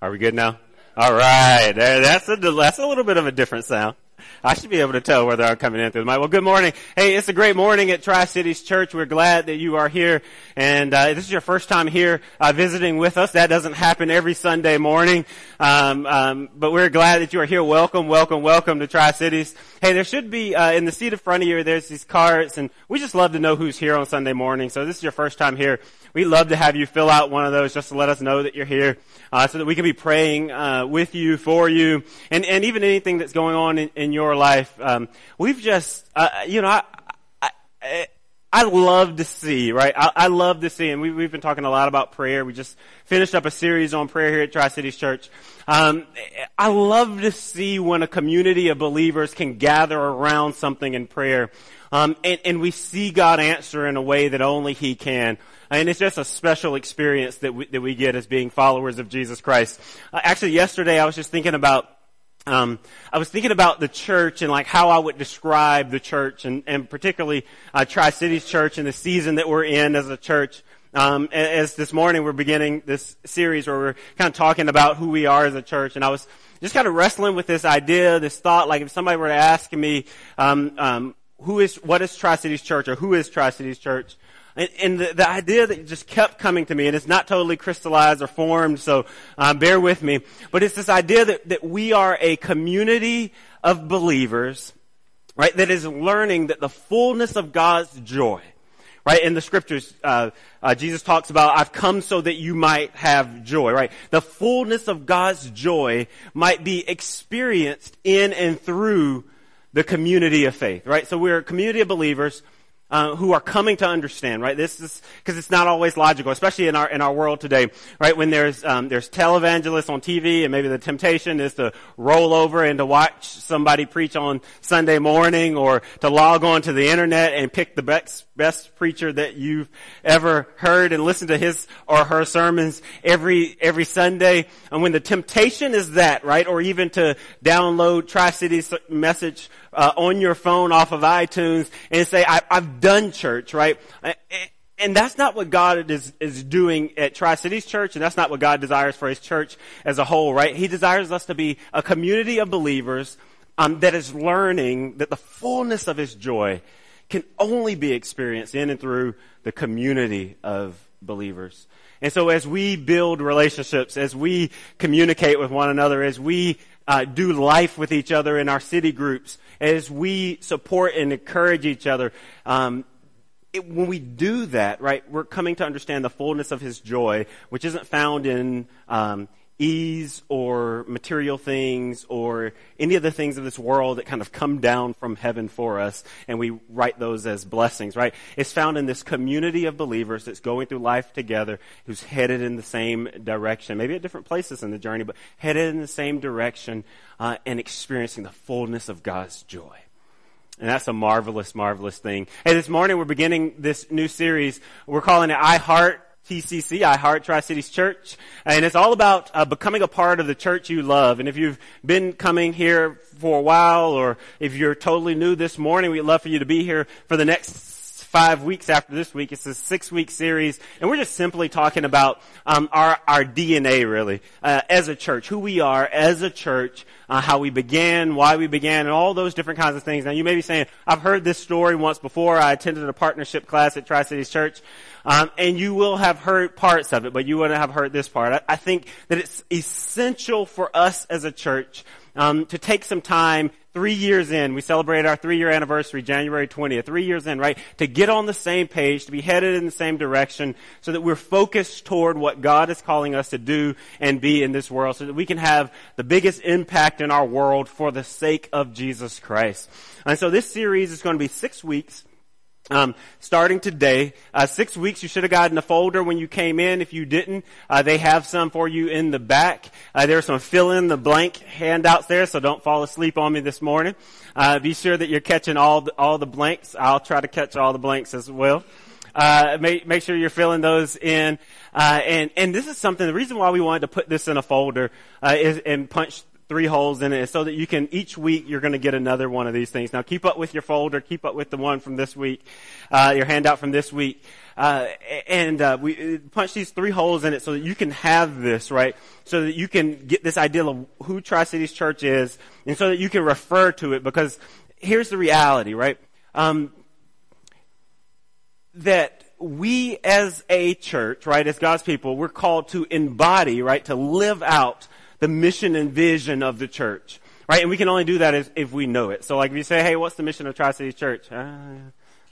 Are we good now? All right. That's a, that's a little bit of a different sound. I should be able to tell whether I'm coming in through the mic. Well, good morning. Hey, it's a great morning at Tri-Cities Church. We're glad that you are here. And uh, this is your first time here uh, visiting with us. That doesn't happen every Sunday morning. Um, um, but we're glad that you are here. Welcome, welcome, welcome to Tri-Cities. Hey, there should be uh, in the seat in front of you, there's these cards. And we just love to know who's here on Sunday morning. So this is your first time here. We'd love to have you fill out one of those just to let us know that you're here, uh, so that we can be praying uh, with you, for you, and, and even anything that's going on in, in your life. Um, we've just, uh, you know, I, I, I love to see, right? I, I love to see, and we, we've been talking a lot about prayer. We just finished up a series on prayer here at Tri-Cities Church. Um, I love to see when a community of believers can gather around something in prayer, um, and, and we see God answer in a way that only He can. And it's just a special experience that we, that we get as being followers of Jesus Christ. Uh, actually, yesterday I was just thinking about um, I was thinking about the church and like how I would describe the church and, and particularly uh, Tri Cities Church and the season that we're in as a church. Um, as this morning we're beginning this series where we're kind of talking about who we are as a church, and I was just kind of wrestling with this idea, this thought. Like if somebody were to ask me, um, um, who is what is Tri Cities Church or who is Tri Cities Church? And, and the, the, idea that just kept coming to me, and it's not totally crystallized or formed, so um, bear with me. But it's this idea that, that we are a community of believers, right, that is learning that the fullness of God's joy, right? In the scriptures, uh, uh, Jesus talks about, I've come so that you might have joy, right? The fullness of God's joy might be experienced in and through the community of faith, right? So we're a community of believers uh, who are coming to understand, right? This is because it's not always logical, especially in our in our world today, right? When there's um, there's televangelists on TV, and maybe the temptation is to roll over and to watch somebody preach on Sunday morning, or to log on to the internet and pick the best best preacher that you've ever heard and listen to his or her sermons every every Sunday. And when the temptation is that, right, or even to download Tri Cities message uh, on your phone off of iTunes and say, I, have done church, right? And that's not what God is, is doing at Tri-Cities Church, and that's not what God desires for His church as a whole, right? He desires us to be a community of believers um, that is learning that the fullness of His joy can only be experienced in and through the community of believers. And so as we build relationships, as we communicate with one another, as we uh, do life with each other in our city groups, as we support and encourage each other, um, it, when we do that, right, we're coming to understand the fullness of His joy, which isn't found in um, ease or material things or any of the things of this world that kind of come down from heaven for us and we write those as blessings, right? It's found in this community of believers that's going through life together who's headed in the same direction, maybe at different places in the journey, but headed in the same direction uh, and experiencing the fullness of God's joy. And that's a marvelous, marvelous thing. Hey, this morning we're beginning this new series. We're calling it I Heart TCC, I Heart Tri-Cities Church. And it's all about uh, becoming a part of the church you love. And if you've been coming here for a while or if you're totally new this morning, we'd love for you to be here for the next five weeks after this week. It's a six week series, and we're just simply talking about um, our our DNA, really, uh, as a church, who we are as a church, uh, how we began, why we began, and all those different kinds of things. Now, you may be saying, "I've heard this story once before. I attended a partnership class at Tri Cities Church." Um, and you will have heard parts of it, but you wouldn't have heard this part. I, I think that it's essential for us as a church um, to take some time three years in. We celebrate our three year anniversary January 20th. Three years in, right? To get on the same page, to be headed in the same direction, so that we're focused toward what God is calling us to do and be in this world, so that we can have the biggest impact in our world for the sake of Jesus Christ. And so this series is going to be six weeks. Um, starting today, uh, six weeks. You should have gotten a folder when you came in. If you didn't, uh, they have some for you in the back. Uh, there's some fill in the blank handouts there, so don't fall asleep on me this morning. Uh, be sure that you're catching all the, all the blanks. I'll try to catch all the blanks as well. Uh, make make sure you're filling those in. Uh, and and this is something. The reason why we wanted to put this in a folder is and punch three holes in it so that you can, each week, you're going to get another one of these things. Now keep up with your folder, keep up with the one from this week, uh, your handout from this week. Uh, and uh, we uh, punch these three holes in it so that you can have this, right? So that you can get this idea of who Tri Cities Church is, and so that you can refer to it. Because here's the reality, right? Um, that we as a church, right, as God's people, we're called to embody, right, to live out the mission and vision of the church. Right? And we can only do that if, if we know it. So like if you say, hey, what's the mission of Tri City Church? Uh,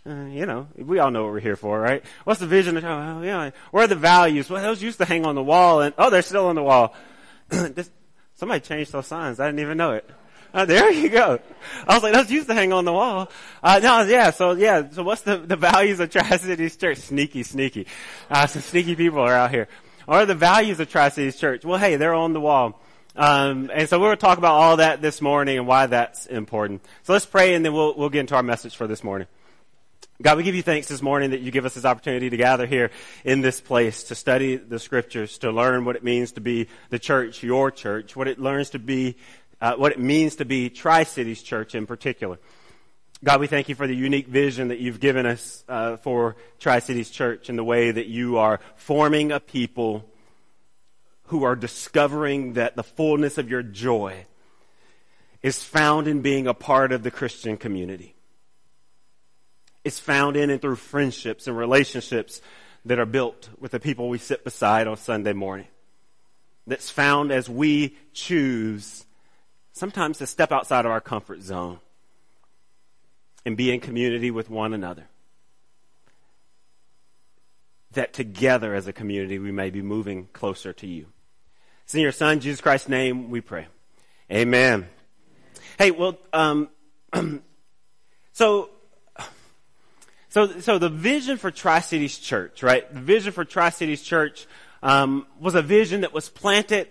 uh, you know, we all know what we're here for, right? What's the vision? Of, oh, yeah. Where are the values? Well, those used to hang on the wall and, oh, they're still on the wall. this, somebody changed those signs. I didn't even know it. Uh, there you go. I was like, those used to hang on the wall. Uh, no, yeah, so yeah, so what's the, the values of Tri-Cities Church? Sneaky, sneaky. Uh, some sneaky people are out here. What are the values of Tri-Cities Church? Well, hey, they're on the wall. Um, and so we're going to talk about all that this morning and why that's important. So let's pray and then we'll, we'll get into our message for this morning. God, we give you thanks this morning that you give us this opportunity to gather here in this place to study the scriptures, to learn what it means to be the church, your church, what it learns to be, uh, what it means to be Tri-Cities Church in particular. God, we thank you for the unique vision that you've given us uh, for Tri-Cities Church and the way that you are forming a people who are discovering that the fullness of your joy is found in being a part of the Christian community. It's found in and through friendships and relationships that are built with the people we sit beside on Sunday morning. That's found as we choose sometimes to step outside of our comfort zone and be in community with one another. That together as a community we may be moving closer to you. It's in your Son, Jesus Christ's name, we pray. Amen. Hey, well, um, so, so, so the vision for Tri-Cities Church, right? The vision for Tri-Cities Church, um, was a vision that was planted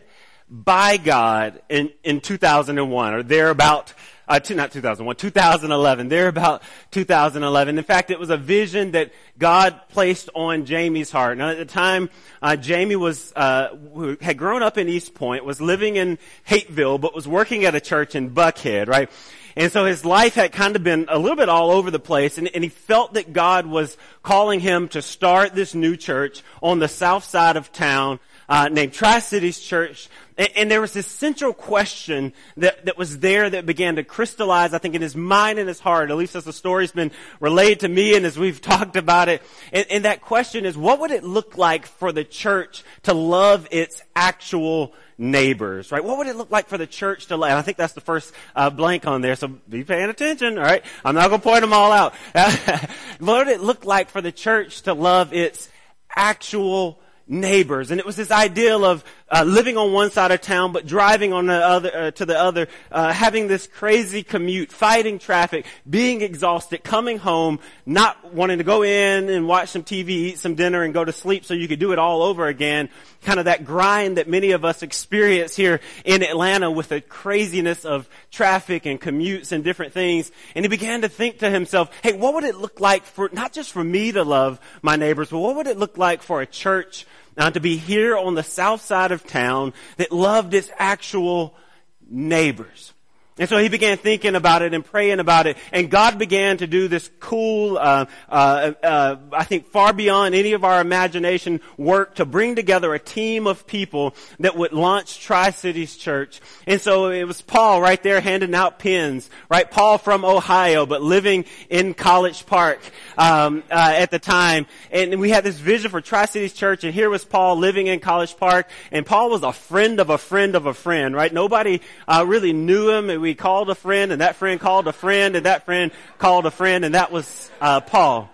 by God in, in 2001 or thereabout uh, two, not 2001, 2011. They're about 2011. In fact, it was a vision that God placed on Jamie's heart. Now, at the time, uh, Jamie was uh, who had grown up in East Point, was living in Hapeville, but was working at a church in Buckhead, right? And so his life had kind of been a little bit all over the place, and, and he felt that God was calling him to start this new church on the south side of town uh, named Tri Cities Church. And, and, there was this central question that, that was there that began to crystallize, I think, in his mind and his heart, at least as the story's been relayed to me and as we've talked about it. And, and that question is, what would it look like for the church to love its actual neighbors, right? What would it look like for the church to love? And I think that's the first uh, blank on there, so be paying attention, all right? I'm not going to point them all out. what would it look like for the church to love its actual neighbors. And it was this ideal of uh, living on one side of town, but driving on the other uh, to the other, uh, having this crazy commute, fighting traffic, being exhausted, coming home, not wanting to go in and watch some TV, eat some dinner, and go to sleep, so you could do it all over again. Kind of that grind that many of us experience here in Atlanta with the craziness of traffic and commutes and different things. And he began to think to himself, "Hey, what would it look like for not just for me to love my neighbors, but what would it look like for a church?" Now to be here on the south side of town that loved its actual neighbors. And so he began thinking about it and praying about it, and God began to do this cool, uh, uh, uh, I think far beyond any of our imagination work to bring together a team of people that would launch Tri Cities Church. And so it was Paul right there handing out pins, right? Paul from Ohio, but living in College Park um, uh, at the time, and we had this vision for Tri Cities Church, and here was Paul living in College Park, and Paul was a friend of a friend of a friend, right? Nobody uh, really knew him we called a friend, and that friend called a friend, and that friend called a friend, and that was uh, Paul.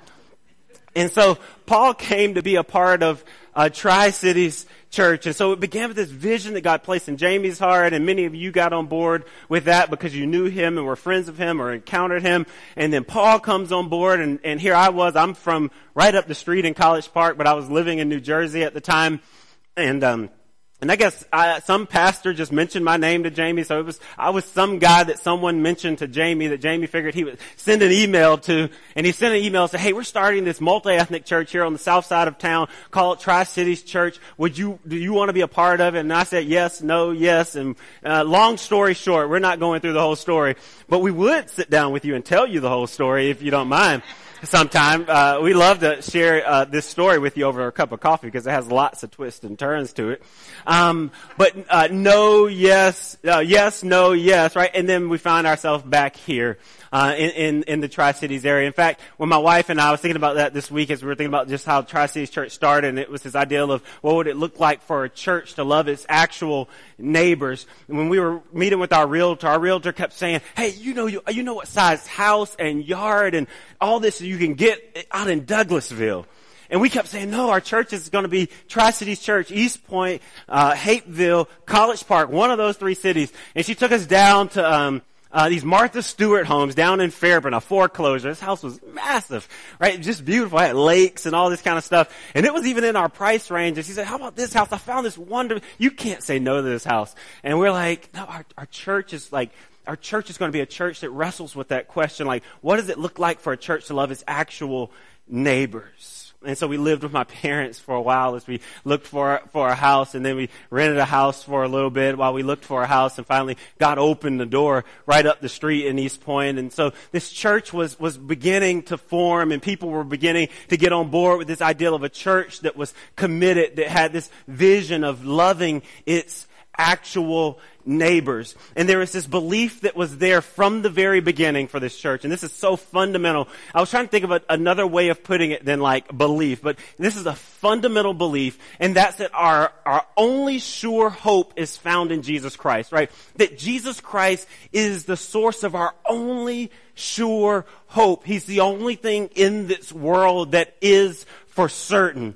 And so Paul came to be a part of uh, Tri Cities Church, and so it began with this vision that God placed in Jamie's heart, and many of you got on board with that because you knew him and were friends of him or encountered him. And then Paul comes on board, and, and here I was. I'm from right up the street in College Park, but I was living in New Jersey at the time, and um, And I guess I, some pastor just mentioned my name to Jamie, so it was I was some guy that someone mentioned to Jamie that Jamie figured he would send an email to, and he sent an email and said, "Hey, we're starting this multi-ethnic church here on the south side of town. Call it Tri Cities Church. Would you do you want to be a part of it?" And I said, "Yes, no, yes." And uh, long story short, we're not going through the whole story, but we would sit down with you and tell you the whole story if you don't mind sometime. Uh, we love to share uh, this story with you over a cup of coffee because it has lots of twists and turns to it. Um, but uh, no, yes, uh, yes, no, yes, right? And then we find ourselves back here uh, in, in, in the Tri Cities area. In fact, when my wife and I was thinking about that this week, as we were thinking about just how Tri Cities Church started, and it was this ideal of what would it look like for a church to love its actual neighbors. And when we were meeting with our realtor, our realtor kept saying, "Hey, you know, you, you know what size house and yard and all this you can get out in Douglasville." And we kept saying, no, our church is going to be Tri-Cities Church, East Point, uh, Hapeville, College Park, one of those three cities. And she took us down to, um, uh, these Martha Stewart homes down in Fairburn, a foreclosure. This house was massive, right? Just beautiful. It had lakes and all this kind of stuff. And it was even in our price range. And she said, how about this house? I found this wonder. You can't say no to this house. And we're like, no, our, our church is like, our church is going to be a church that wrestles with that question. Like, what does it look like for a church to love its actual neighbors? And so we lived with my parents for a while as we looked for, for a house and then we rented a house for a little bit while we looked for a house and finally God opened the door right up the street in East Point. And so this church was, was beginning to form and people were beginning to get on board with this ideal of a church that was committed, that had this vision of loving its actual neighbors. And there is this belief that was there from the very beginning for this church. And this is so fundamental. I was trying to think of a, another way of putting it than like belief, but this is a fundamental belief, and that's that our, our only sure hope is found in Jesus Christ, right? That Jesus Christ is the source of our only sure hope. He's the only thing in this world that is for certain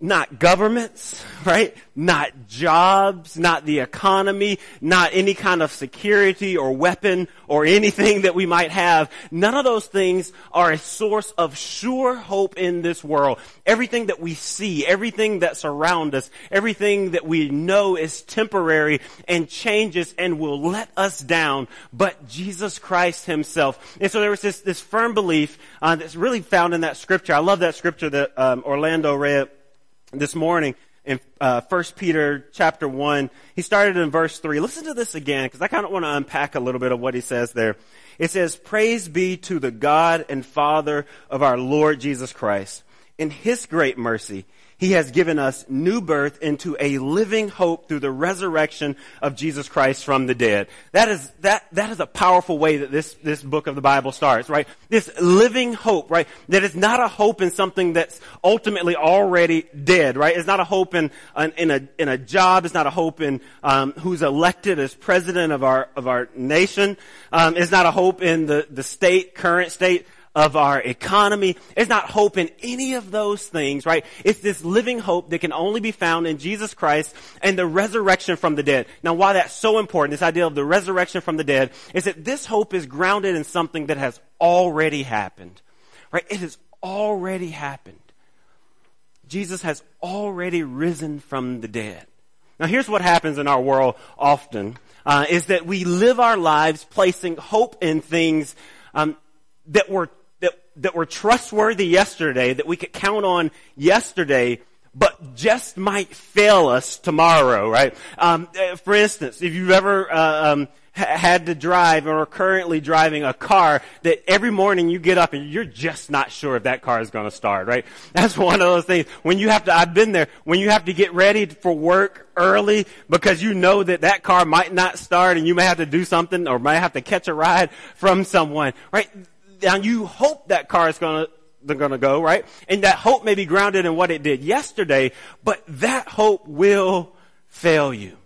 not governments, right? Not jobs, not the economy, not any kind of security or weapon or anything that we might have. None of those things are a source of sure hope in this world. Everything that we see, everything that surrounds us, everything that we know is temporary and changes and will let us down, but Jesus Christ himself. And so there was this, this firm belief uh, that's really found in that scripture. I love that scripture that um, Orlando read this morning in uh, 1 Peter chapter 1. He started in verse 3. Listen to this again because I kind of want to unpack a little bit of what he says there. It says, Praise be to the God and Father of our Lord Jesus Christ. In his great mercy, he has given us new birth into a living hope through the resurrection of Jesus Christ from the dead. That is, that, that is a powerful way that this, this book of the Bible starts, right? This living hope, right? That is not a hope in something that's ultimately already dead, right? It's not a hope in, in a, in a job. It's not a hope in, um, who's elected as president of our, of our nation. Um, it's not a hope in the, the state, current state of our economy. It's not hope in any of those things, right? It's this living hope that can only be found in Jesus Christ and the resurrection from the dead. Now, why that's so important, this idea of the resurrection from the dead, is that this hope is grounded in something that has already happened, right? It has already happened. Jesus has already risen from the dead. Now, here's what happens in our world often, uh, is that we live our lives placing hope in things um, that were that were trustworthy yesterday, that we could count on yesterday, but just might fail us tomorrow, right? Um, uh, for instance, if you've ever uh, um, had to drive or are currently driving a car that every morning you get up and you're just not sure if that car is going to start, right? That's one of those things. When you have to, I've been there, when you have to get ready for work early because you know that that car might not start and you may have to do something or may have to catch a ride from someone, right? Now you hope that car is going to they're going to go, right? And that hope may be grounded in what it did yesterday, but that hope will fail you.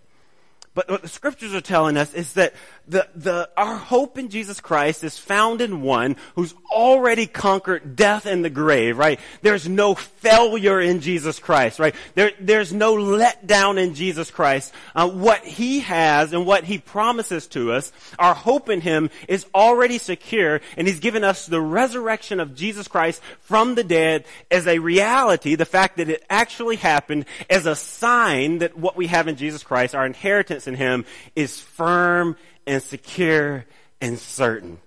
But what the scriptures are telling us is that the, the, our hope in Jesus Christ is found in one who's already conquered death and the grave, right? There's no failure in Jesus Christ, right? There, there's no letdown in Jesus Christ. Uh, what He has and what He promises to us, our hope in Him is already secure and He's given us the resurrection of Jesus Christ from the dead as a reality, the fact that it actually happened as a sign that what we have in Jesus Christ, our inheritance in Him, is firm and secure and certain.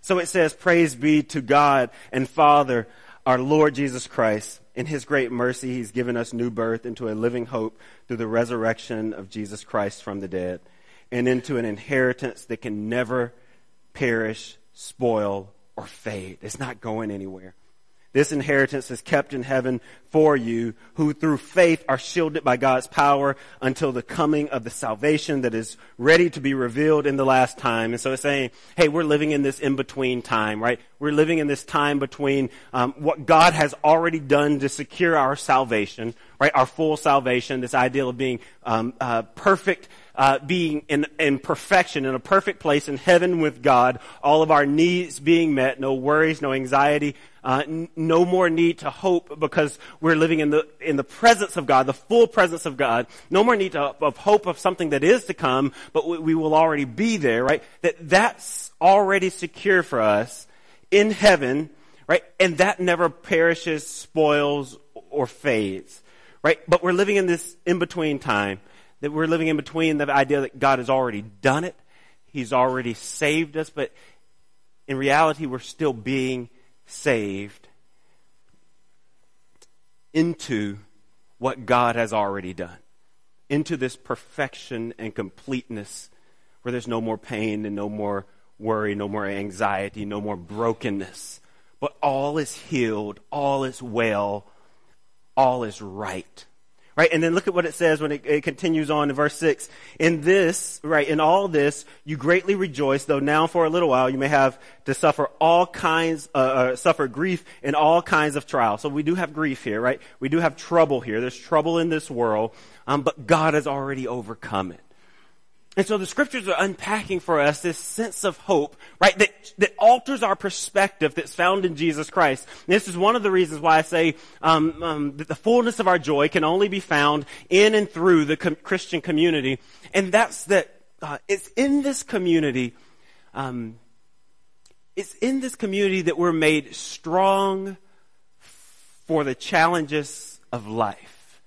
So it says, Praise be to God and Father, our Lord Jesus Christ. In His great mercy, He's given us new birth into a living hope through the resurrection of Jesus Christ from the dead and into an inheritance that can never perish, spoil, or fade. It's not going anywhere. This inheritance is kept in heaven for you, who through faith are shielded by God's power until the coming of the salvation that is ready to be revealed in the last time. And so it's saying, hey, we're living in this in-between time, right? We're living in this time between um, what God has already done to secure our salvation, right? Our full salvation, this ideal of being um, uh, perfect uh, being in, in perfection, in a perfect place in heaven with God, all of our needs being met, no worries, no anxiety, uh, n- no more need to hope because we're living in the in the presence of God, the full presence of God. No more need to, of hope of something that is to come, but we, we will already be there, right? That that's already secure for us in heaven, right? And that never perishes, spoils, or fades, right? But we're living in this in between time that we're living in between the idea that God has already done it, He's already saved us, but in reality, we're still being saved into what God has already done, into this perfection and completeness where there's no more pain and no more worry, no more anxiety, no more brokenness. But all is healed, all is well, all is right. Right? And then look at what it says when it, it, continues on in verse 6. In this, right, in all this, you greatly rejoice, though now for a little while you may have to suffer all kinds, uh, uh, suffer grief in all kinds of trials. So we do have grief here, right? We do have trouble here. There's trouble in this world, um, but God has already overcome it. And so the scriptures are unpacking for us this sense of hope, right, that, that alters our perspective that's found in Jesus Christ. And this is one of the reasons why I say um, um, that the fullness of our joy can only be found in and through the com- Christian community. And that's that uh, it's in this community, um, it's in this community that we're made strong for the challenges of life.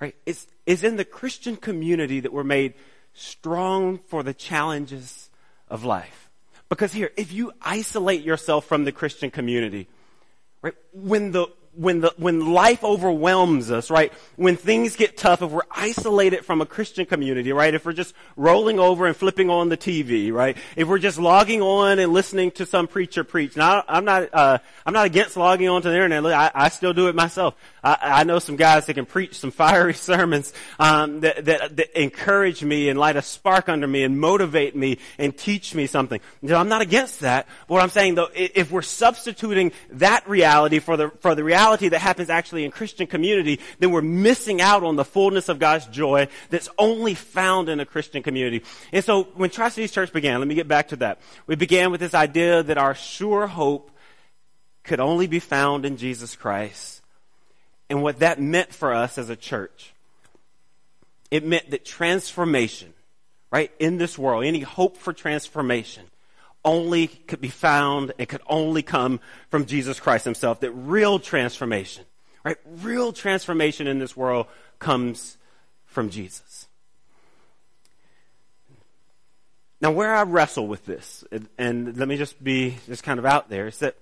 Right? It's, it's in the Christian community that we're made strong for the challenges of life. Because here, if you isolate yourself from the Christian community, right, when the when the, when life overwhelms us, right? When things get tough, if we're isolated from a Christian community, right? If we're just rolling over and flipping on the TV, right? If we're just logging on and listening to some preacher preach. Now, I'm not, uh, I'm not against logging onto the internet. I, I still do it myself. I, I, know some guys that can preach some fiery sermons, um, that, that, that encourage me and light a spark under me and motivate me and teach me something. So I'm not against that. But what I'm saying though, if we're substituting that reality for the, for the reality reality that happens actually in Christian community, then we're missing out on the fullness of God's joy that's only found in a Christian community. And so when Tri-Cities Church began, let me get back to that. We began with this idea that our sure hope could only be found in Jesus Christ and what that meant for us as a church. It meant that transformation, right, in this world, any hope for transformation, only could be found and could only come from Jesus Christ himself. That real transformation, right? Real transformation in this world comes from Jesus. Now, where I wrestle with this, and let me just be just kind of out there, is that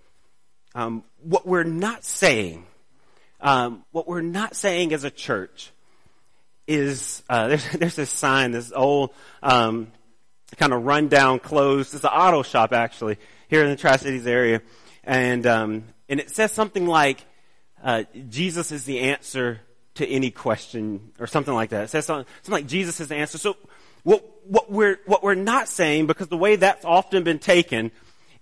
um, what we're not saying, um, what we're not saying as a church, is uh, there's, there's this sign, this old um, kind of rundown closed. It's an auto shop actually here in the Tri Cities area, and um, and it says something like uh, Jesus is the answer to any question or something like that. It says something, something like Jesus is the answer. So what what we're what we're not saying because the way that's often been taken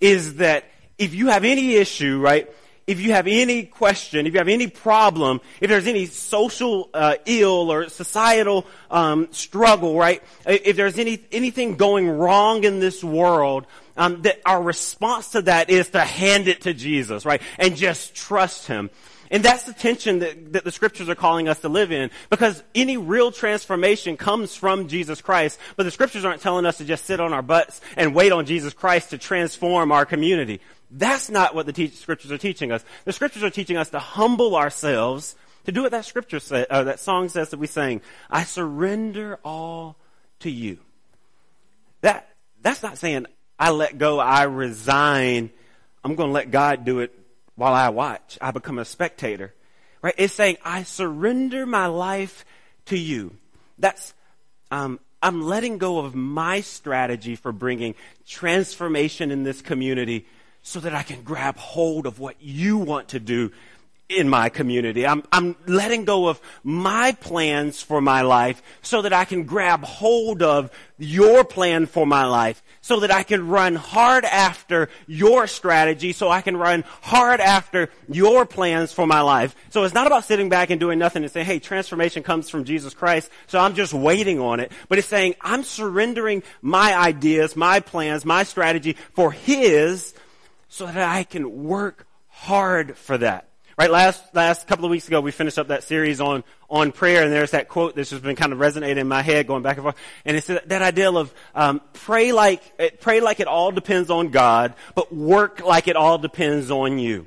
is that if you have any issue, right, if you have any question, if you have any problem, if there's any social uh, ill or societal um, struggle, right? If there's any anything going wrong in this world, um, that our response to that is to hand it to Jesus, right, and just trust Him. And that's the tension that, that the scriptures are calling us to live in because any real transformation comes from Jesus Christ, but the scriptures aren't telling us to just sit on our butts and wait on Jesus Christ to transform our community. That's not what the te- scriptures are teaching us. The scriptures are teaching us to humble ourselves, to do what that scripture say, uh, that song says that we sang. I surrender all to you. That, that's not saying I let go, I resign, I'm going to let God do it while I watch. I become a spectator. Right? It's saying, I surrender my life to you. That's, um, I'm letting go of my strategy for bringing transformation in this community so that I can grab hold of what you want to do in my community. I'm, I'm letting go of my plans for my life so that I can grab hold of your plan for my life so that I can run hard after your strategy so I can run hard after your plans for my life. So it's not about sitting back and doing nothing and saying, hey, transformation comes from Jesus Christ, so I'm just waiting on it. But it's saying, I'm surrendering my ideas, my plans, my strategy for His so that I can work hard for that. Right, last, last couple of weeks ago, we finished up that series on, on prayer, and there's that quote that's just been kind of resonating in my head, going back and forth. And it's that idea of, um, pray like, pray like it all depends on God, but work like it all depends on you.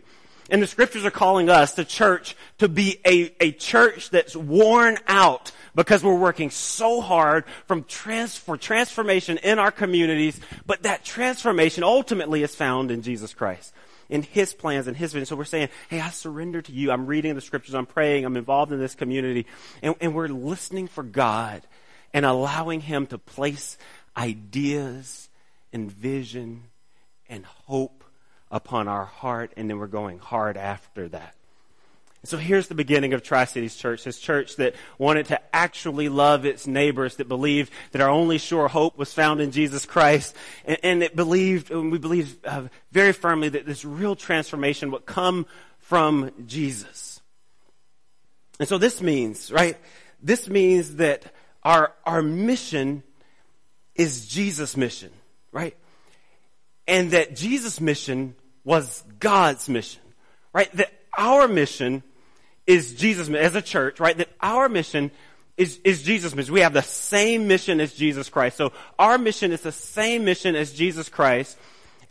And the scriptures are calling us, the church, to be a, a church that's worn out because we're working so hard from trans, for transformation in our communities, but that transformation ultimately is found in Jesus Christ in His plans and His vision. So we're saying, hey, I surrender to you. I'm reading the scriptures. I'm praying. I'm involved in this community. And, and we're listening for God and allowing Him to place ideas and vision and hope upon our heart. And then we're going hard after that. So here's the beginning of Tri Cities Church, this church that wanted to actually love its neighbors, that believed that our only sure hope was found in Jesus Christ, and, and it believed, and we believe uh, very firmly that this real transformation would come from Jesus. And so this means, right? This means that our, our mission is Jesus' mission, right? And that Jesus' mission was God's mission, right? That our mission is Jesus as a church, right? That our mission is, is Jesus' mission. We have the same mission as Jesus Christ. So our mission is the same mission as Jesus Christ.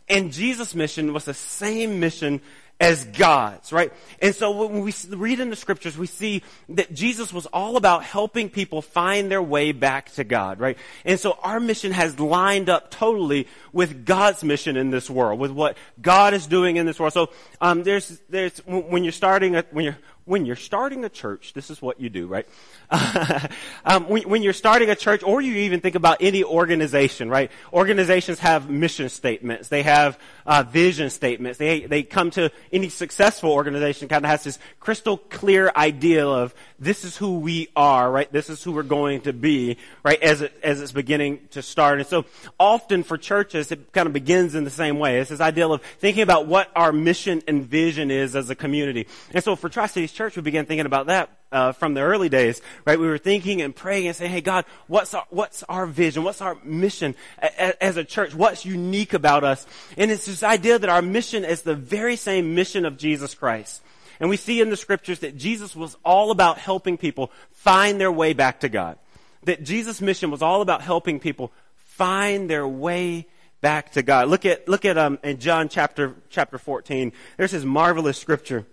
And Jesus' mission was the same mission as God's, right? And so when we read in the scriptures, we see that Jesus was all about helping people find their way back to God, right? And so our mission has lined up totally with God's mission in this world, with what God is doing in this world. So um, there's there's when you're starting a, when you're when you're starting a church, this is what you do, right? um, when, when, you're starting a church, or you even think about any organization, right? Organizations have mission statements. They have uh, vision statements. They they come to any successful organization kind of has this crystal clear idea of this is who we are, right? This is who we're going to be, right? As it, as it's beginning to start, and so often for churches, it kind of begins in the same way. It's this idea of thinking about what our mission and vision is as a community. And so for Tri Cities Church, we began thinking about that uh, from the early days, right? We were thinking and praying and saying, "Hey, God, what's our what's our vision? What's our mission a, as a church? What's unique about us?" And it's this idea that our mission is the very same mission of Jesus Christ. And we see in the scriptures that Jesus was all about helping people find their way back to God. That Jesus' mission was all about helping people find their way back to God. Look at look at um in John chapter chapter 14. There's this marvelous scripture.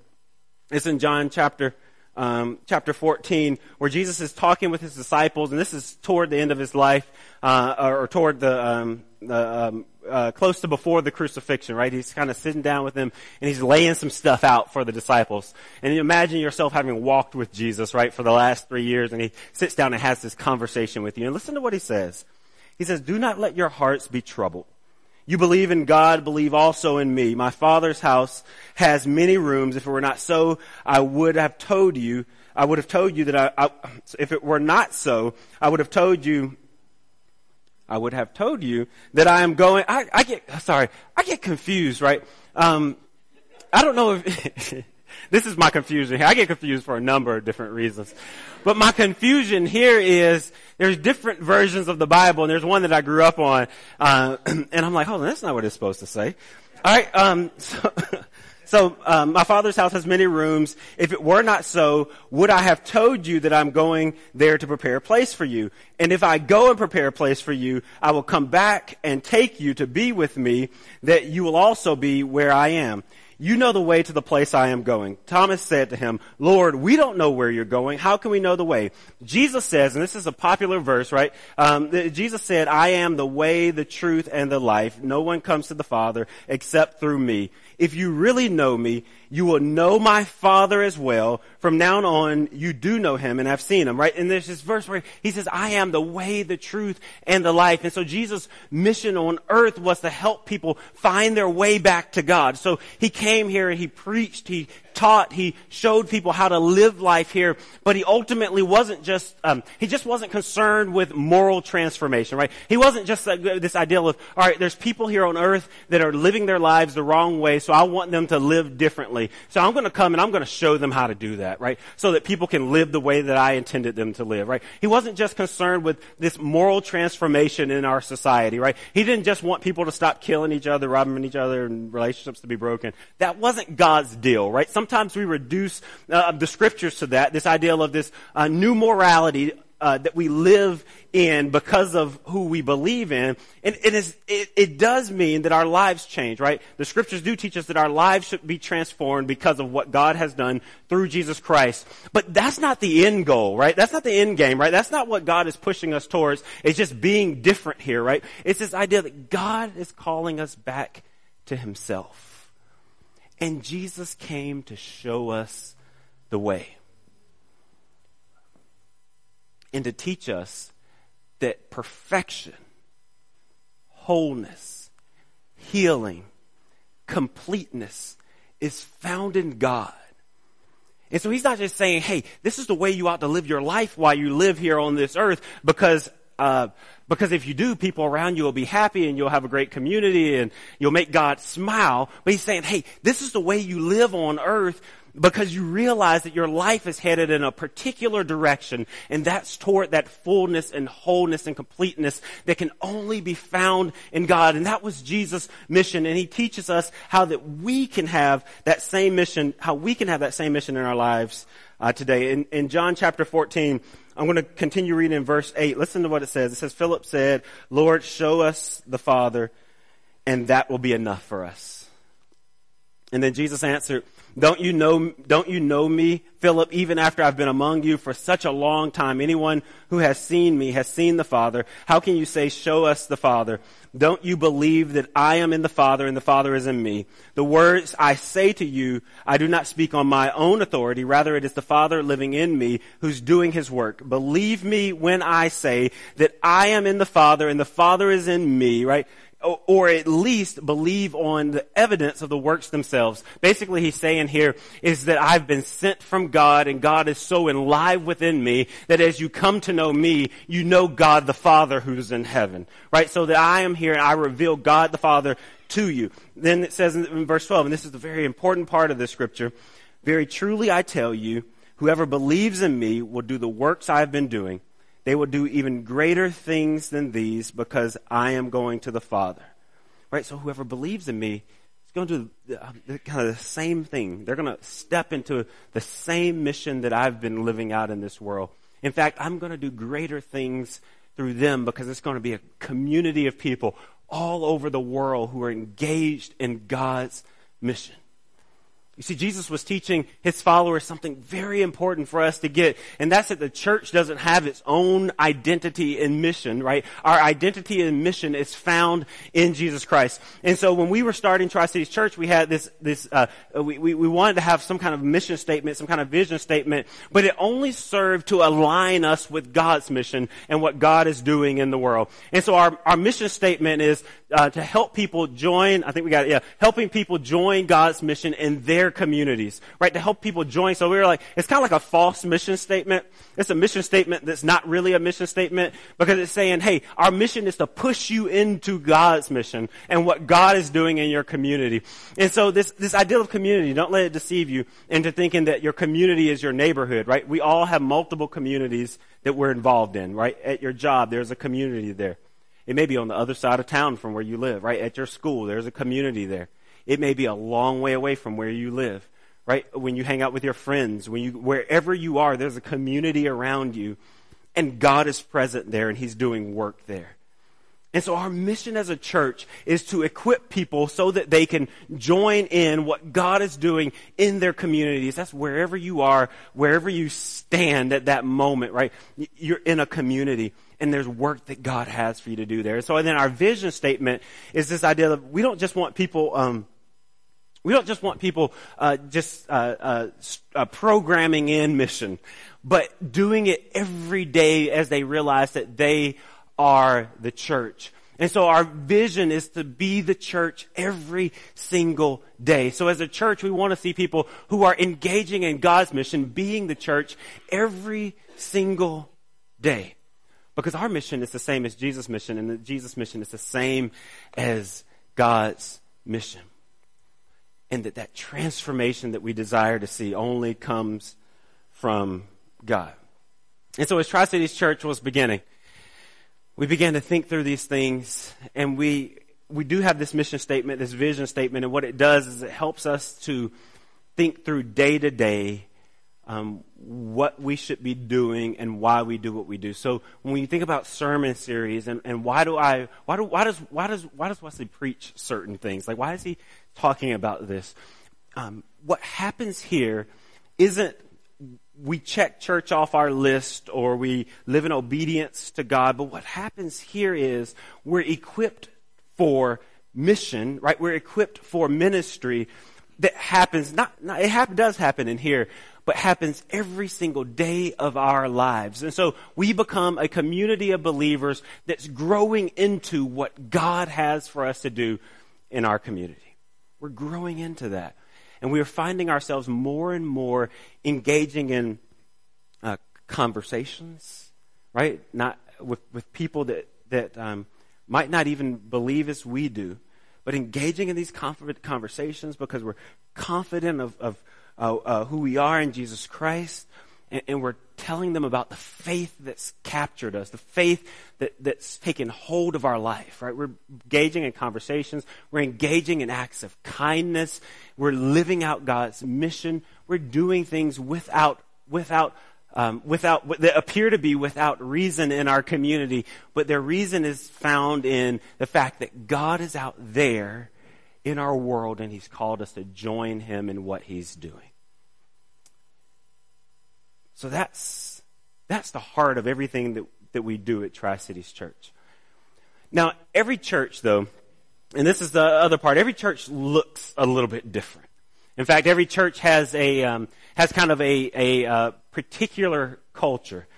It's in John chapter um, chapter 14, where Jesus is talking with his disciples, and this is toward the end of his life, uh, or toward the, um, the um, uh, close to before the crucifixion, right? He's kind of sitting down with them, and he's laying some stuff out for the disciples. And you imagine yourself having walked with Jesus, right, for the last three years, and he sits down and has this conversation with you. And listen to what he says. He says, "Do not let your hearts be troubled." You believe in God, believe also in me. My Father's house has many rooms. If it were not so, I would have told you, I would have told you that I, I, if it were not so, I would have told you, I would have told you that I am going, I, I get, sorry, I get confused, right? Um, I don't know if, this is my confusion here. I get confused for a number of different reasons. But my confusion here is there's different versions of the Bible, and there's one that I grew up on, uh, and I'm like, hold on, that's not what it's supposed to say. All right, um, so, so um, my father's house has many rooms. If it were not so, would I have told you that I'm going there to prepare a place for you? And if I go and prepare a place for you, I will come back and take you to be with me, that you will also be where I am. You know the way to the place I am going. Thomas said to him, Lord, we don't know where you're going. How can we know the way? Jesus says, and this is a popular verse, right? Um, Jesus said, I am the way, the truth, and the life. No one comes to the Father except through me. If you really know me, you will know my Father as well. From now on, you do know him and I've seen him, right? And there's this verse where he says, I am the way, the truth, and the life. And so Jesus' mission on earth was to help people find their way back to God. So he came here and he preached, he taught, he showed people how to live life here, but he ultimately wasn't just, um, he just wasn't concerned with moral transformation, right? He wasn't just this idea of, all right, there's people here on earth that are living their lives the wrong way, so I want them to live differently. So I'm going to come and I'm going to show them how to do that, right? So that people can live the way that I intended them to live, right? He wasn't just concerned with this moral transformation in our society, right? He didn't just want people to stop killing each other, robbing each other, and relationships to be broken. That wasn't God's deal, right? Some sometimes we reduce uh, the scriptures to that, this idea of this uh, new morality uh, that we live in because of who we believe in. And it, it, does mean that our lives change, right? The scriptures do teach us that our lives should be transformed because of what God has done through Jesus Christ. But that's not the end goal, right? That's not the end game, right? That's not what God is pushing us towards. It's just being different here, right? It's this idea that God is calling us back to himself. And Jesus came to show us the way. And to teach us that perfection, wholeness, healing, completeness is found in God. And so he's not just saying, hey, this is the way you ought to live your life while you live here on this earth because uh, because if you do, people around you will be happy and you'll have a great community and you'll make God smile. But he's saying, hey, this is the way you live on earth because you realize that your life is headed in a particular direction and that's toward that fullness and wholeness and completeness that can only be found in God. And that was Jesus' mission. And he teaches us how that we can have that same mission, how we can have that same mission in our lives uh, today. In, in John chapter 14, I'm going to continue reading in verse 8. Listen to what it says. It says, Philip said, Lord, show us the Father, and that will be enough for us. And then Jesus answered, don't you know, don't you know me, Philip, even after I've been among you for such a long time? Anyone who has seen me has seen the Father. How can you say, show us the Father? Don't you believe that I am in the Father and the Father is in me? The words I say to you, I do not speak on my own authority. Rather, it is the Father living in me who's doing his work. Believe me when I say that I am in the Father and the Father is in me, right? Or at least believe on the evidence of the works themselves. Basically, he's saying here is that I've been sent from God and God is so alive within me that as you come to know me, you know God the Father who's in heaven. Right? So that I am here and I reveal God the Father to you. Then it says in verse 12, and this is the very important part of this scripture, very truly I tell you, whoever believes in me will do the works I've been doing they will do even greater things than these because I am going to the Father. Right? So whoever believes in me is going to do the, uh, kind of the same thing. They're going to step into the same mission that I've been living out in this world. In fact, I'm going to do greater things through them because it's going to be a community of people all over the world who are engaged in God's mission. You see, Jesus was teaching his followers something very important for us to get, and that's that the church doesn't have its own identity and mission, right? Our identity and mission is found in Jesus Christ. And so when we were starting Tri-Cities Church, we had this, this, uh, we, we, we wanted to have some kind of mission statement, some kind of vision statement, but it only served to align us with God's mission and what God is doing in the world. And so our, our mission statement is uh, to help people join, I think we got it, yeah, helping people join God's mission in their communities, right? To help people join. So we were like, it's kind of like a false mission statement. It's a mission statement that's not really a mission statement because it's saying, hey, our mission is to push you into God's mission and what God is doing in your community. And so this, this idea of community, don't let it deceive you into thinking that your community is your neighborhood, right? We all have multiple communities that we're involved in, right? At your job, there's a community there. It may be on the other side of town from where you live, right? At your school, there's a community there. It may be a long way away from where you live, right? When you hang out with your friends, when you, wherever you are, there's a community around you and God is present there and He's doing work there. And so our mission as a church is to equip people so that they can join in what God is doing in their communities. That's wherever you are, wherever you stand at that moment, right? You're in a community and there's work that God has for you to do there. And so then our vision statement is this idea of we don't just want people, um, we don't just want people uh, just uh, uh, uh programming in mission, but doing it every day as they realize that they are the church. And so our vision is to be the church every single day. So as a church, we want to see people who are engaging in God's mission, being the church every single day. Because our mission is the same as Jesus' mission, and the Jesus' mission is the same as God's mission. And that that transformation that we desire to see only comes from God. And so as Tri-Cities Church was beginning, we began to think through these things and we we do have this mission statement, this vision statement, and what it does is it helps us to think through day to day um, what we should be doing and why we do what we do. So when you think about sermon series and, and why do I why do why does why does why does Wesley preach certain things? Like why is he talking about this? Um, what happens here isn't we check church off our list or we live in obedience to God. But what happens here is we're equipped for mission, right? We're equipped for ministry that happens, not, not it does happen in here, but happens every single day of our lives. And so we become a community of believers that's growing into what God has for us to do in our community. We're growing into that and we are finding ourselves more and more engaging in uh, conversations, right? Not with, with people that, that um, might not even believe as we do, but engaging in these confident conversations because we're confident of, of uh, uh, who we are in Jesus Christ, and, and, we're telling them about the faith that's captured us, the faith that, that's taken hold of our life, right? We're engaging in conversations. We're engaging in acts of kindness. We're living out God's mission. We're doing things without, without, um, without, that appear to be without reason in our community, but their reason is found in the fact that God is out there in our world and He's called us to join Him in what He's doing. So that's, that's the heart of everything that, that we do at Tri Cities Church. Now, every church, though, and this is the other part, every church looks a little bit different. In fact, every church has a um, has kind of a a uh, particular culture.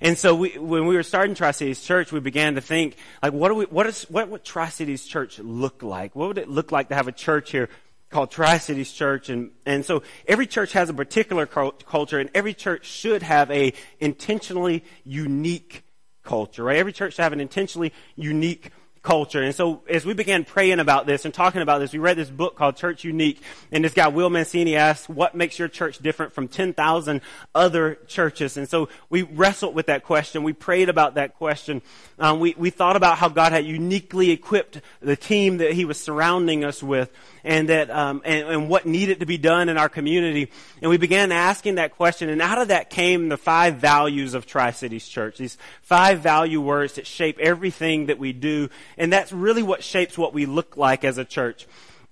And so we, when we were starting Tri Cities Church, we began to think like, what do we, what is, what would Tri Cities Church look like? What would it look like to have a church here called Tri-Cities Church. And, and so every church has a particular culture and every church should have a intentionally unique culture, right? Every church should have an intentionally unique culture. And so as we began praying about this and talking about this, we read this book called Church Unique. And this guy, Will Mancini, asked, what makes your church different from 10,000 other churches? And so we wrestled with that question. We prayed about that question. Um, we, we thought about how God had uniquely equipped the team that he was surrounding us with and that um, and, and what needed to be done in our community. And we began asking that question, and out of that came the five values of Tri Cities Church. These five value words that shape everything that we do, and that's really what shapes what we look like as a church.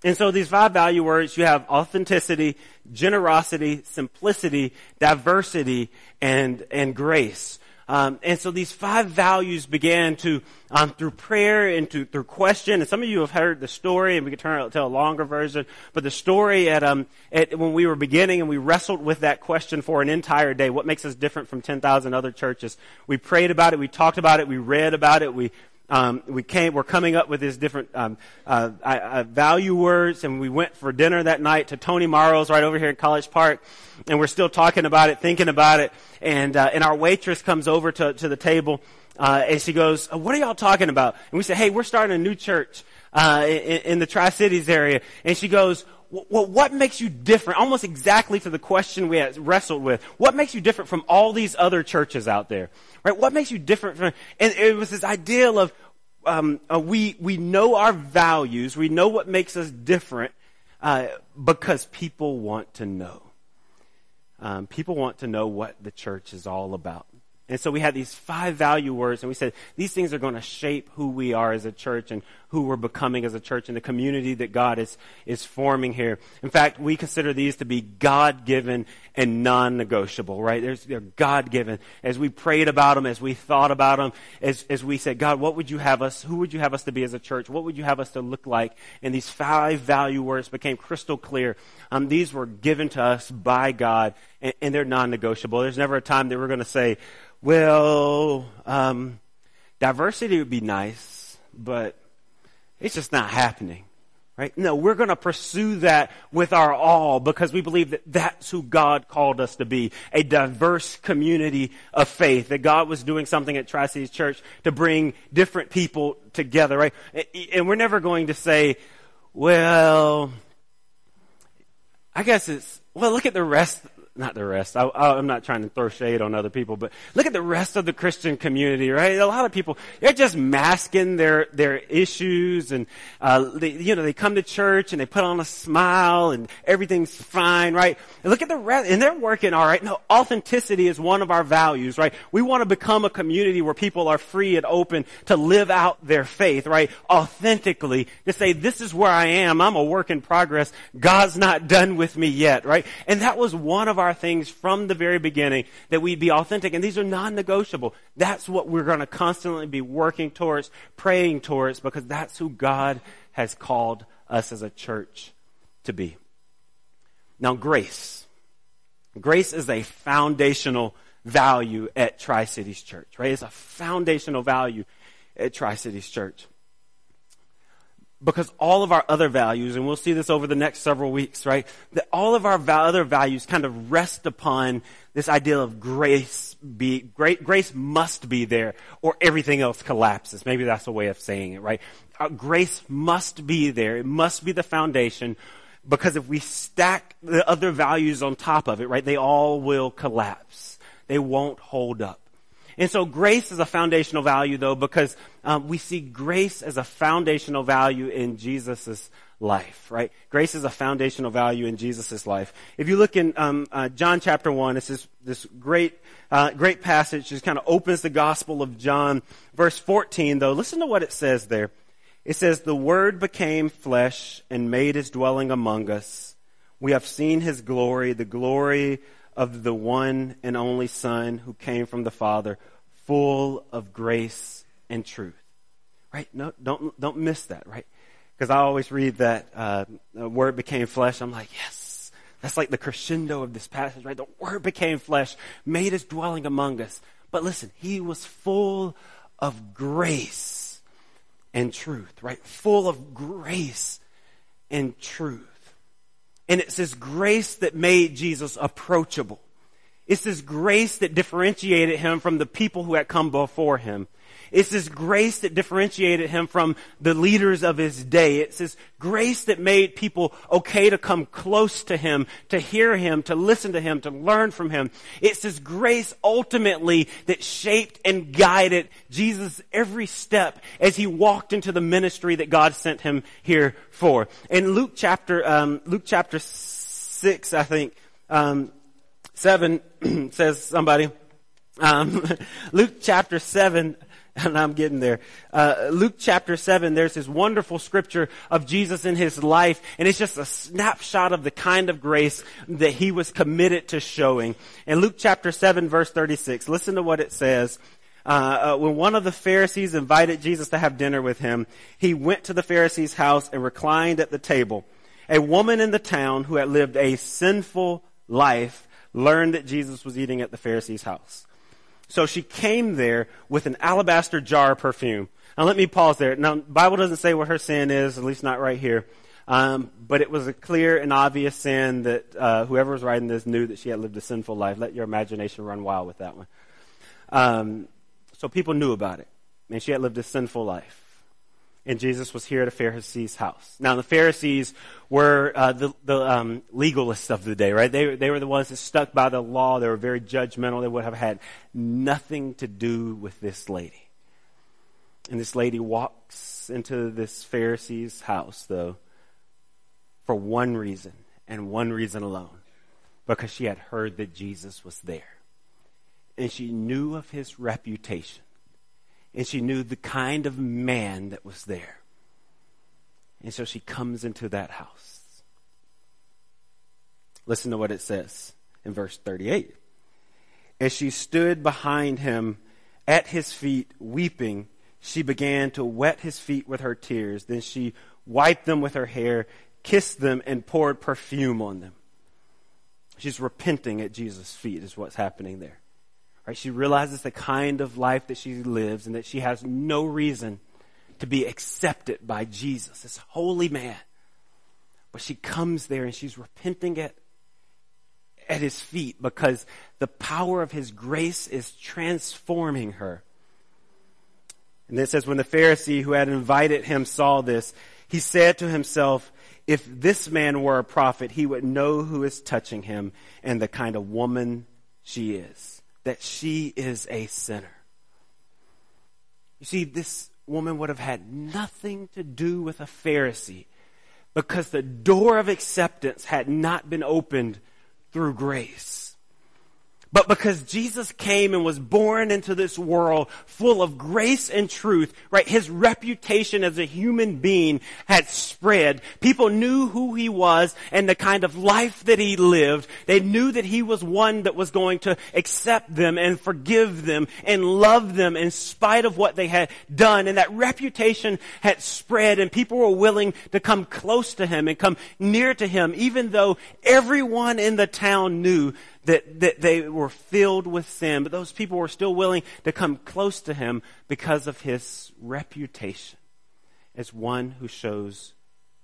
And so these five value words, you have authenticity, generosity, simplicity, diversity, and, and grace. Um, and so these five values began to, um, through prayer and to, through question, and some of you have heard the story, and we could turn it to a longer version, but the story at, um, at, when we were beginning and we wrestled with that question for an entire day, what makes us different from 10,000 other churches? We prayed about it, we talked about it, we read about it, we, um, we came, we're coming up with these different um, uh, uh, value words, and we went for dinner that night to Tony Morrow's right over here in College Park, and we're still talking about it, thinking about it, and uh, and our waitress comes over to to the table, uh, and she goes, "What are y'all talking about?" And we say, "Hey, we're starting a new church uh, in, in the Tri Cities area," and she goes, well, what makes you different? Almost exactly to the question we had wrestled with. What makes you different from all these other churches out there? Right? What makes you different from, and it was this idea of, um, uh, we, we know our values, we know what makes us different, uh, because people want to know. Um, people want to know what the church is all about. And so we had these five value words, and we said these things are going to shape who we are as a church and who we're becoming as a church and the community that God is, is forming here. In fact, we consider these to be God given and non negotiable, right? There's, they're God given. As we prayed about them, as we thought about them, as, as we said, God, what would you have us, who would you have us to be as a church? What would you have us to look like? And these five value words became crystal clear. Um, these were given to us by God, and, and they're non negotiable. There's never a time that we're going to say, well, um, diversity would be nice, but it's just not happening. Right? No, we're going to pursue that with our all because we believe that that's who God called us to be. A diverse community of faith. That God was doing something at Tri-Cities Church to bring different people together, right? And we're never going to say, well, I guess it's, well, look at the rest not the rest. I, am not trying to throw shade on other people, but look at the rest of the Christian community, right? A lot of people, they're just masking their, their issues and, uh, they, you know, they come to church and they put on a smile and everything's fine, right? And look at the rest, and they're working all right. No, authenticity is one of our values, right? We want to become a community where people are free and open to live out their faith, right? Authentically, to say, this is where I am. I'm a work in progress. God's not done with me yet, right? And that was one of our our things from the very beginning, that we'd be authentic. And these are non-negotiable. That's what we're going to constantly be working towards, praying towards, because that's who God has called us as a church to be. Now, grace. Grace is a foundational value at Tri Cities Church, right? It's a foundational value at Tri Cities Church because all of our other values, and we'll see this over the next several weeks, right? That all of our other values kind of rest upon this idea of grace be, great, grace must be there or everything else collapses. Maybe that's a way of saying it, right? Uh, grace must be there. It must be the foundation because if we stack the other values on top of it, right, they all will collapse. They won't hold up. And so grace is a foundational value though because um, we see grace as a foundational value in Jesus' life, right? Grace is a foundational value in Jesus' life. If you look in um, uh, John chapter 1, it's this, this great, uh, great passage just kind of opens the Gospel of John. Verse 14 though, listen to what it says there. It says, the Word became flesh and made his dwelling among us. We have seen his glory, the glory of the one and only Son who came from the Father, full of grace and truth. Right? No, don't, don't miss that, right? Because I always read that uh, the Word became flesh. I'm like, yes, that's like the crescendo of this passage, right? The Word became flesh, made his dwelling among us. But listen, he was full of grace and truth, right? Full of grace and truth. And it's this grace that made Jesus approachable. It's this grace that differentiated him from the people who had come before him. It's this grace that differentiated him from the leaders of his day. It's this grace that made people okay to come close to him, to hear him, to listen to him, to learn from him. It's this grace ultimately that shaped and guided Jesus every step as he walked into the ministry that God sent him here for. In Luke chapter, um, Luke chapter six, I think, um, seven says somebody, um, Luke chapter 7 and I'm getting there. Uh, Luke chapter 7, there's this wonderful scripture of Jesus in his life, and it's just a snapshot of the kind of grace that he was committed to showing. In Luke chapter 7, verse 36, listen to what it says. Uh, uh, when one of the Pharisees invited Jesus to have dinner with him, he went to the Pharisee's house and reclined at the table. A woman in the town who had lived a sinful life learned that Jesus was eating at the Pharisee's house. So she came there with an alabaster jar of perfume. Now let me pause there. Now, Bible doesn't say what her sin is, at least not right here. Um, but it was a clear and obvious sin that uh, whoever was writing this knew that she had lived a sinful life. Let your imagination run wild with that one. Um, so people knew about it. And she had lived a sinful life. And Jesus was here at a Pharisee's house. Now, the Pharisees were uh, the, the um, legalists of the day, right? They, they were the ones that stuck by the law. They were very judgmental. They would have had nothing to do with this lady. And this lady walks into this Pharisee's house, though, for one reason, and one reason alone because she had heard that Jesus was there. And she knew of his reputation and she knew the kind of man that was there. And so she comes into that house. Listen to what it says in verse 38. As she stood behind him at his feet, weeping, she began to wet his feet with her tears. Then she wiped them with her hair, kissed them, and poured perfume on them. She's repenting at Jesus' feet, is what's happening there. Right? She realizes the kind of life that she lives and that she has no reason to be accepted by Jesus, this holy man. But she comes there and she's repenting at, at his feet because the power of his grace is transforming her. And it says, when the Pharisee who had invited him saw this, he said to himself, if this man were a prophet, he would know who is touching him and the kind of woman she is that she is a sinner. You see, this woman would have had nothing to do with a Pharisee because the door of acceptance had not been opened through grace. But because Jesus came and was born into this world full of grace and truth, right, his reputation as a human being had spread. People knew who he was and the kind of life that he lived. They knew that he was one that was going to accept them and forgive them and love them in spite of what they had done. And that reputation had spread and people were willing to come close to him and come near to him, even though everyone in the town knew that, that they were filled with sin, but those people were still willing to come close to him because of his reputation as one who shows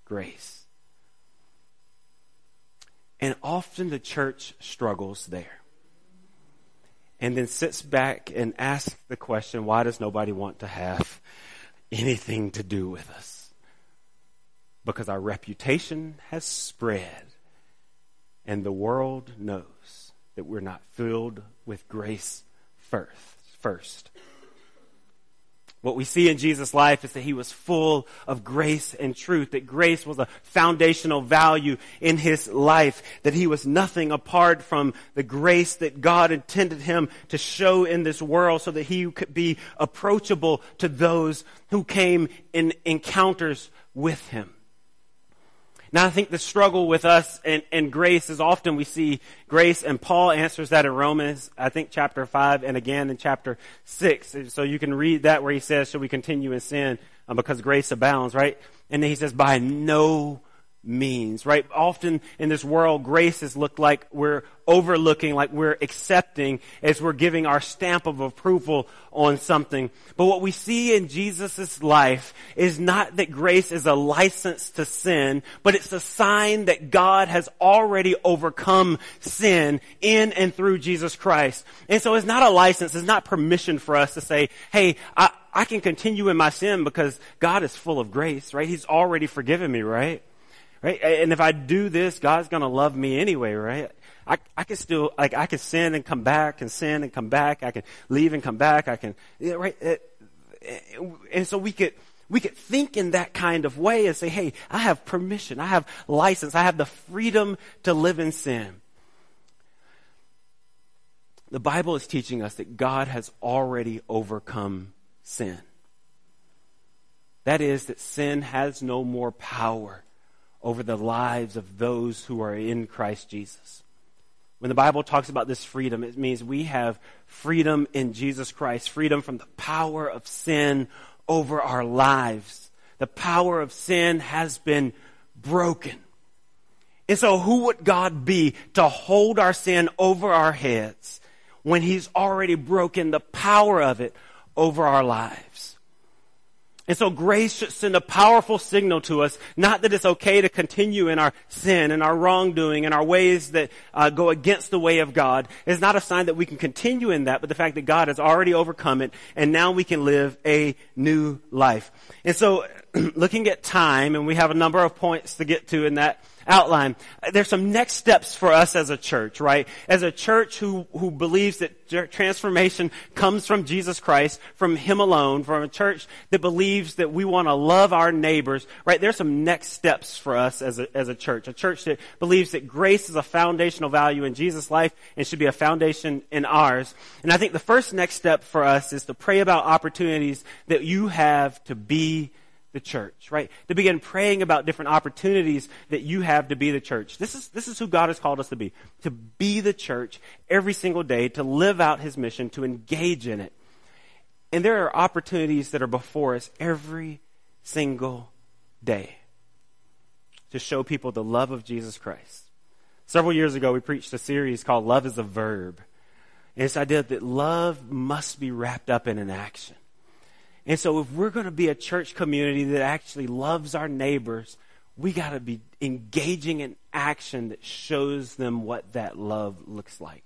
grace. And often the church struggles there. And then sits back and asks the question why does nobody want to have anything to do with us? Because our reputation has spread and the world knows that we're not filled with grace first. First. What we see in Jesus' life is that he was full of grace and truth, that grace was a foundational value in his life, that he was nothing apart from the grace that God intended him to show in this world so that he could be approachable to those who came in encounters with him. Now I think the struggle with us and, and grace is often we see grace and Paul answers that in Romans, I think chapter 5 and again in chapter 6. So you can read that where he says, shall we continue in sin um, because grace abounds, right? And then he says, by no means, right? Often in this world, grace has looked like we're overlooking, like we're accepting as we're giving our stamp of approval on something. But what we see in Jesus' life is not that grace is a license to sin, but it's a sign that God has already overcome sin in and through Jesus Christ. And so it's not a license, it's not permission for us to say, hey, I, I can continue in my sin because God is full of grace, right? He's already forgiven me, right? Right? And if I do this, God's going to love me anyway, right? I, I can still, like, I can sin and come back and sin and come back. I can leave and come back. I can, right? And so we could, we could think in that kind of way and say, hey, I have permission. I have license. I have the freedom to live in sin. The Bible is teaching us that God has already overcome sin. That is, that sin has no more power over the lives of those who are in Christ Jesus. When the Bible talks about this freedom, it means we have freedom in Jesus Christ, freedom from the power of sin over our lives. The power of sin has been broken. And so who would God be to hold our sin over our heads? when He's already broken the power of it over our lives. And so grace should send a powerful signal to us, not that it's okay to continue in our sin and our wrongdoing and our ways that uh, go against the way of God. It's not a sign that we can continue in that, but the fact that God has already overcome it and now we can live a new life. And so looking at time, and we have a number of points to get to in that outline. There's some next steps for us as a church, right? As a church who, who believes that transformation comes from Jesus Christ, from Him alone, from a church that believes that we want to love our neighbors, right? There's some next steps for us as a, as a church. A church that believes that grace is a foundational value in Jesus' life and should be a foundation in ours. And I think the first next step for us is to pray about opportunities that you have to be the church, right? To begin praying about different opportunities that you have to be the church. This is, this is who God has called us to be. To be the church every single day, to live out His mission, to engage in it. And there are opportunities that are before us every single day to show people the love of Jesus Christ. Several years ago, we preached a series called Love is a Verb. And this idea that love must be wrapped up in an action. And so if we're going to be a church community that actually loves our neighbors, we got to be engaging in action that shows them what that love looks like.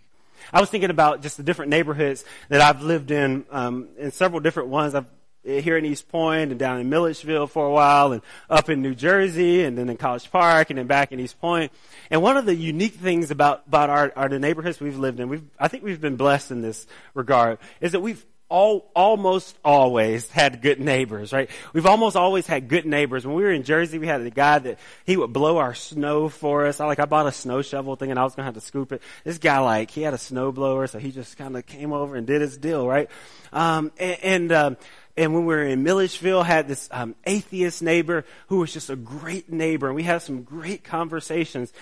I was thinking about just the different neighborhoods that I've lived in, um, in several different ones. I've here in East Point and down in Milledgeville for a while and up in New Jersey and then in College Park and then back in East Point. And one of the unique things about, about our, our the neighborhoods we've lived in, we've, I think we've been blessed in this regard, is that we've all, almost always had good neighbors, right? We've almost always had good neighbors. When we were in Jersey, we had a guy that he would blow our snow for us. I like, I bought a snow shovel thinking I was to have to scoop it. This guy, like, he had a snow blower, so he just kind of came over and did his deal, right? Um, and, and um, and when we were in Milledgeville, had this um, atheist neighbor who was just a great neighbor, and we had some great conversations.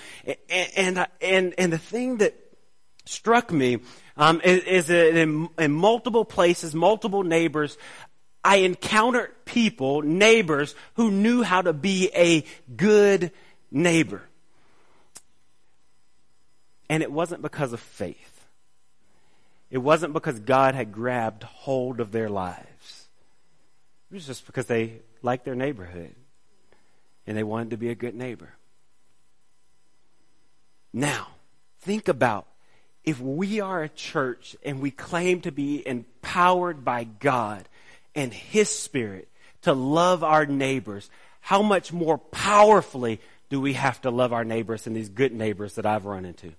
And and and, and the thing that struck me um, is, is in, in multiple places, multiple neighbors, I encountered people, neighbors, who knew how to be a good neighbor. And it wasn't because of faith. It wasn't because God had grabbed hold of their lives. It was just because they liked their neighborhood and they wanted to be a good neighbor. Now, think about if we are a church and we claim to be empowered by God and His Spirit to love our neighbors, how much more powerfully do we have to love our neighbors and these good neighbors that I've run into?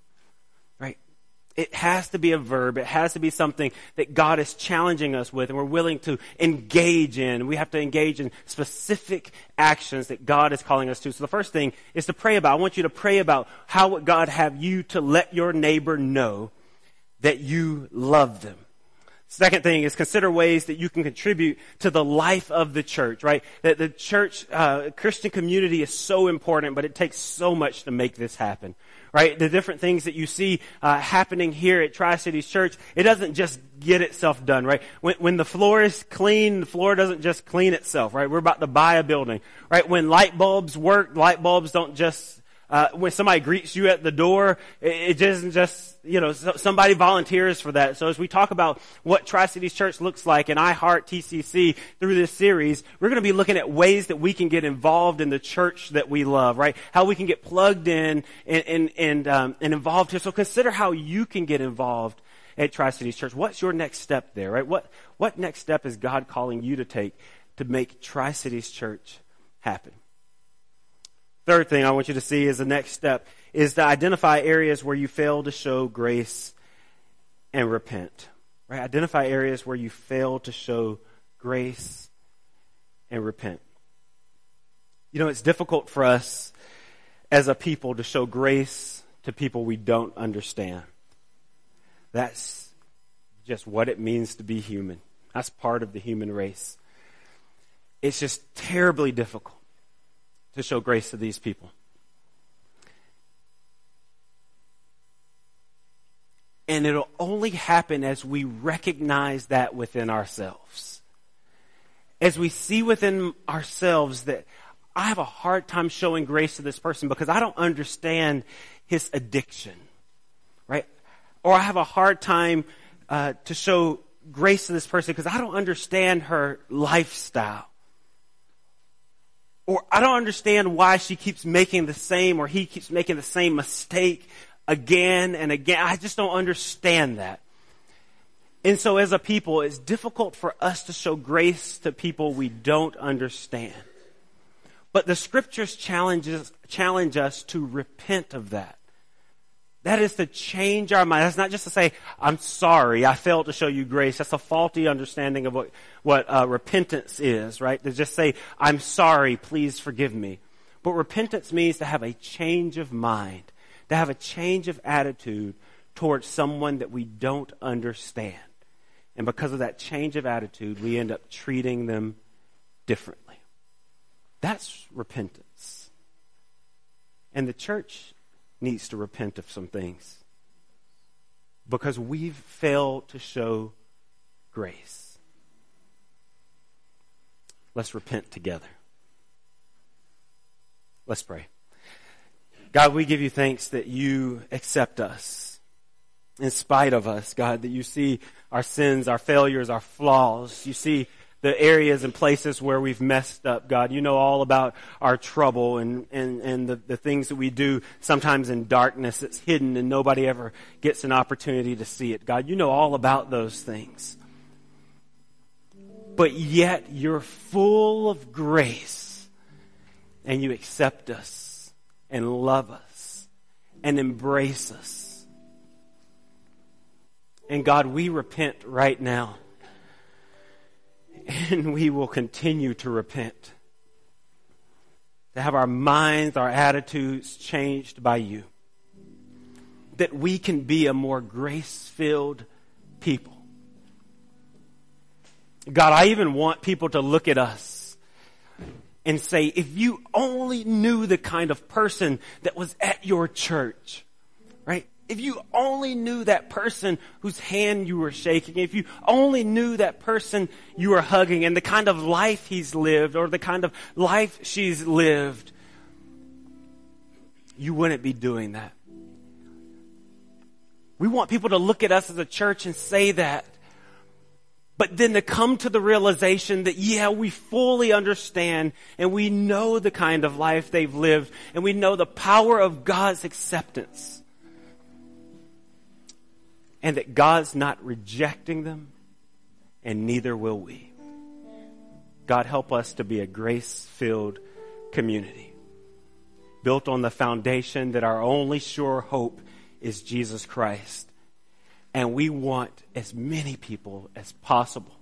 It has to be a verb. It has to be something that God is challenging us with and we're willing to engage in. We have to engage in specific actions that God is calling us to. So the first thing is to pray about. I want you to pray about how would God have you to let your neighbor know that you love them. Second thing is consider ways that you can contribute to the life of the church, right? That the church, uh, Christian community is so important, but it takes so much to make this happen right? The different things that you see uh, happening here at Tri Cities Church, it doesn't just get itself done, right? When, when the floor is clean, the floor doesn't just clean itself, right? We're about to buy a building, right? When light bulbs work, light bulbs don't just uh, when somebody greets you at the door, it, it isn't just, you know, somebody volunteers for that. So as we talk about what Tri-Cities Church looks like and I Heart TCC through this series, we're going to be looking at ways that we can get involved in the church that we love, right? How we can get plugged in and, and, and, um, and involved here. So consider how you can get involved at Tri-Cities Church. What's your next step there, right? What, what next step is God calling you to take to make Tri-Cities Church happen? Third thing I want you to see is the next step is to identify areas where you fail to show grace and repent. Right? Identify areas where you fail to show grace and repent. You know, it's difficult for us as a people to show grace to people we don't understand. That's just what it means to be human. That's part of the human race. It's just terribly difficult to show grace to these people. And it'll only happen as we recognize that within ourselves. As we see within ourselves that I have a hard time showing grace to this person because I don't understand his addiction. Right? Or I have a hard time uh, to show grace to this person because I don't understand her lifestyle. Or I don't understand why she keeps making the same or he keeps making the same mistake again and again. I just don't understand that. And so as a people, it's difficult for us to show grace to people we don't understand. But the scriptures challenges, challenge us to repent of that. That is to change our mind. That's not just to say, I'm sorry, I failed to show you grace. That's a faulty understanding of what, what uh, repentance is, right? To just say, I'm sorry, please forgive me. But repentance means to have a change of mind, to have a change of attitude towards someone that we don't understand. And because of that change of attitude, we end up treating them differently. That's repentance. And the church needs to repent of some things because we've failed to show grace. Let's repent together. Let's pray. God, we give you thanks that you accept us in spite of us, God, that you see our sins, our failures, our flaws. You see the areas and places where we've messed up, God. You know all about our trouble and, and, and the, the things that we do sometimes in darkness that's hidden and nobody ever gets an opportunity to see it. God, you know all about those things. But yet you're full of grace and you accept us and love us and embrace us. And God, we repent right now and we will continue to repent. To have our minds, our attitudes changed by you. That we can be a more grace filled people. God, I even want people to look at us and say, if you only knew the kind of person that was at your church, right? If you only knew that person whose hand you were shaking, if you only knew that person you were hugging and the kind of life he's lived or the kind of life she's lived, you wouldn't be doing that. We want people to look at us as a church and say that. But then to come to the realization that, yeah, we fully understand and we know the kind of life they've lived and we know the power of God's acceptance and that God's not rejecting them, and neither will we. God, help us to be a grace filled community built on the foundation that our only sure hope is Jesus Christ. And we want as many people as possible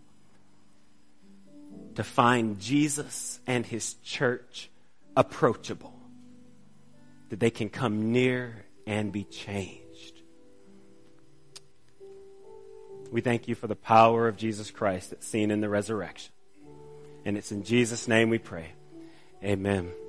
to find Jesus and his church approachable, that they can come near and be changed. We thank you for the power of Jesus Christ that's seen in the resurrection. And it's in Jesus' name we pray. Amen.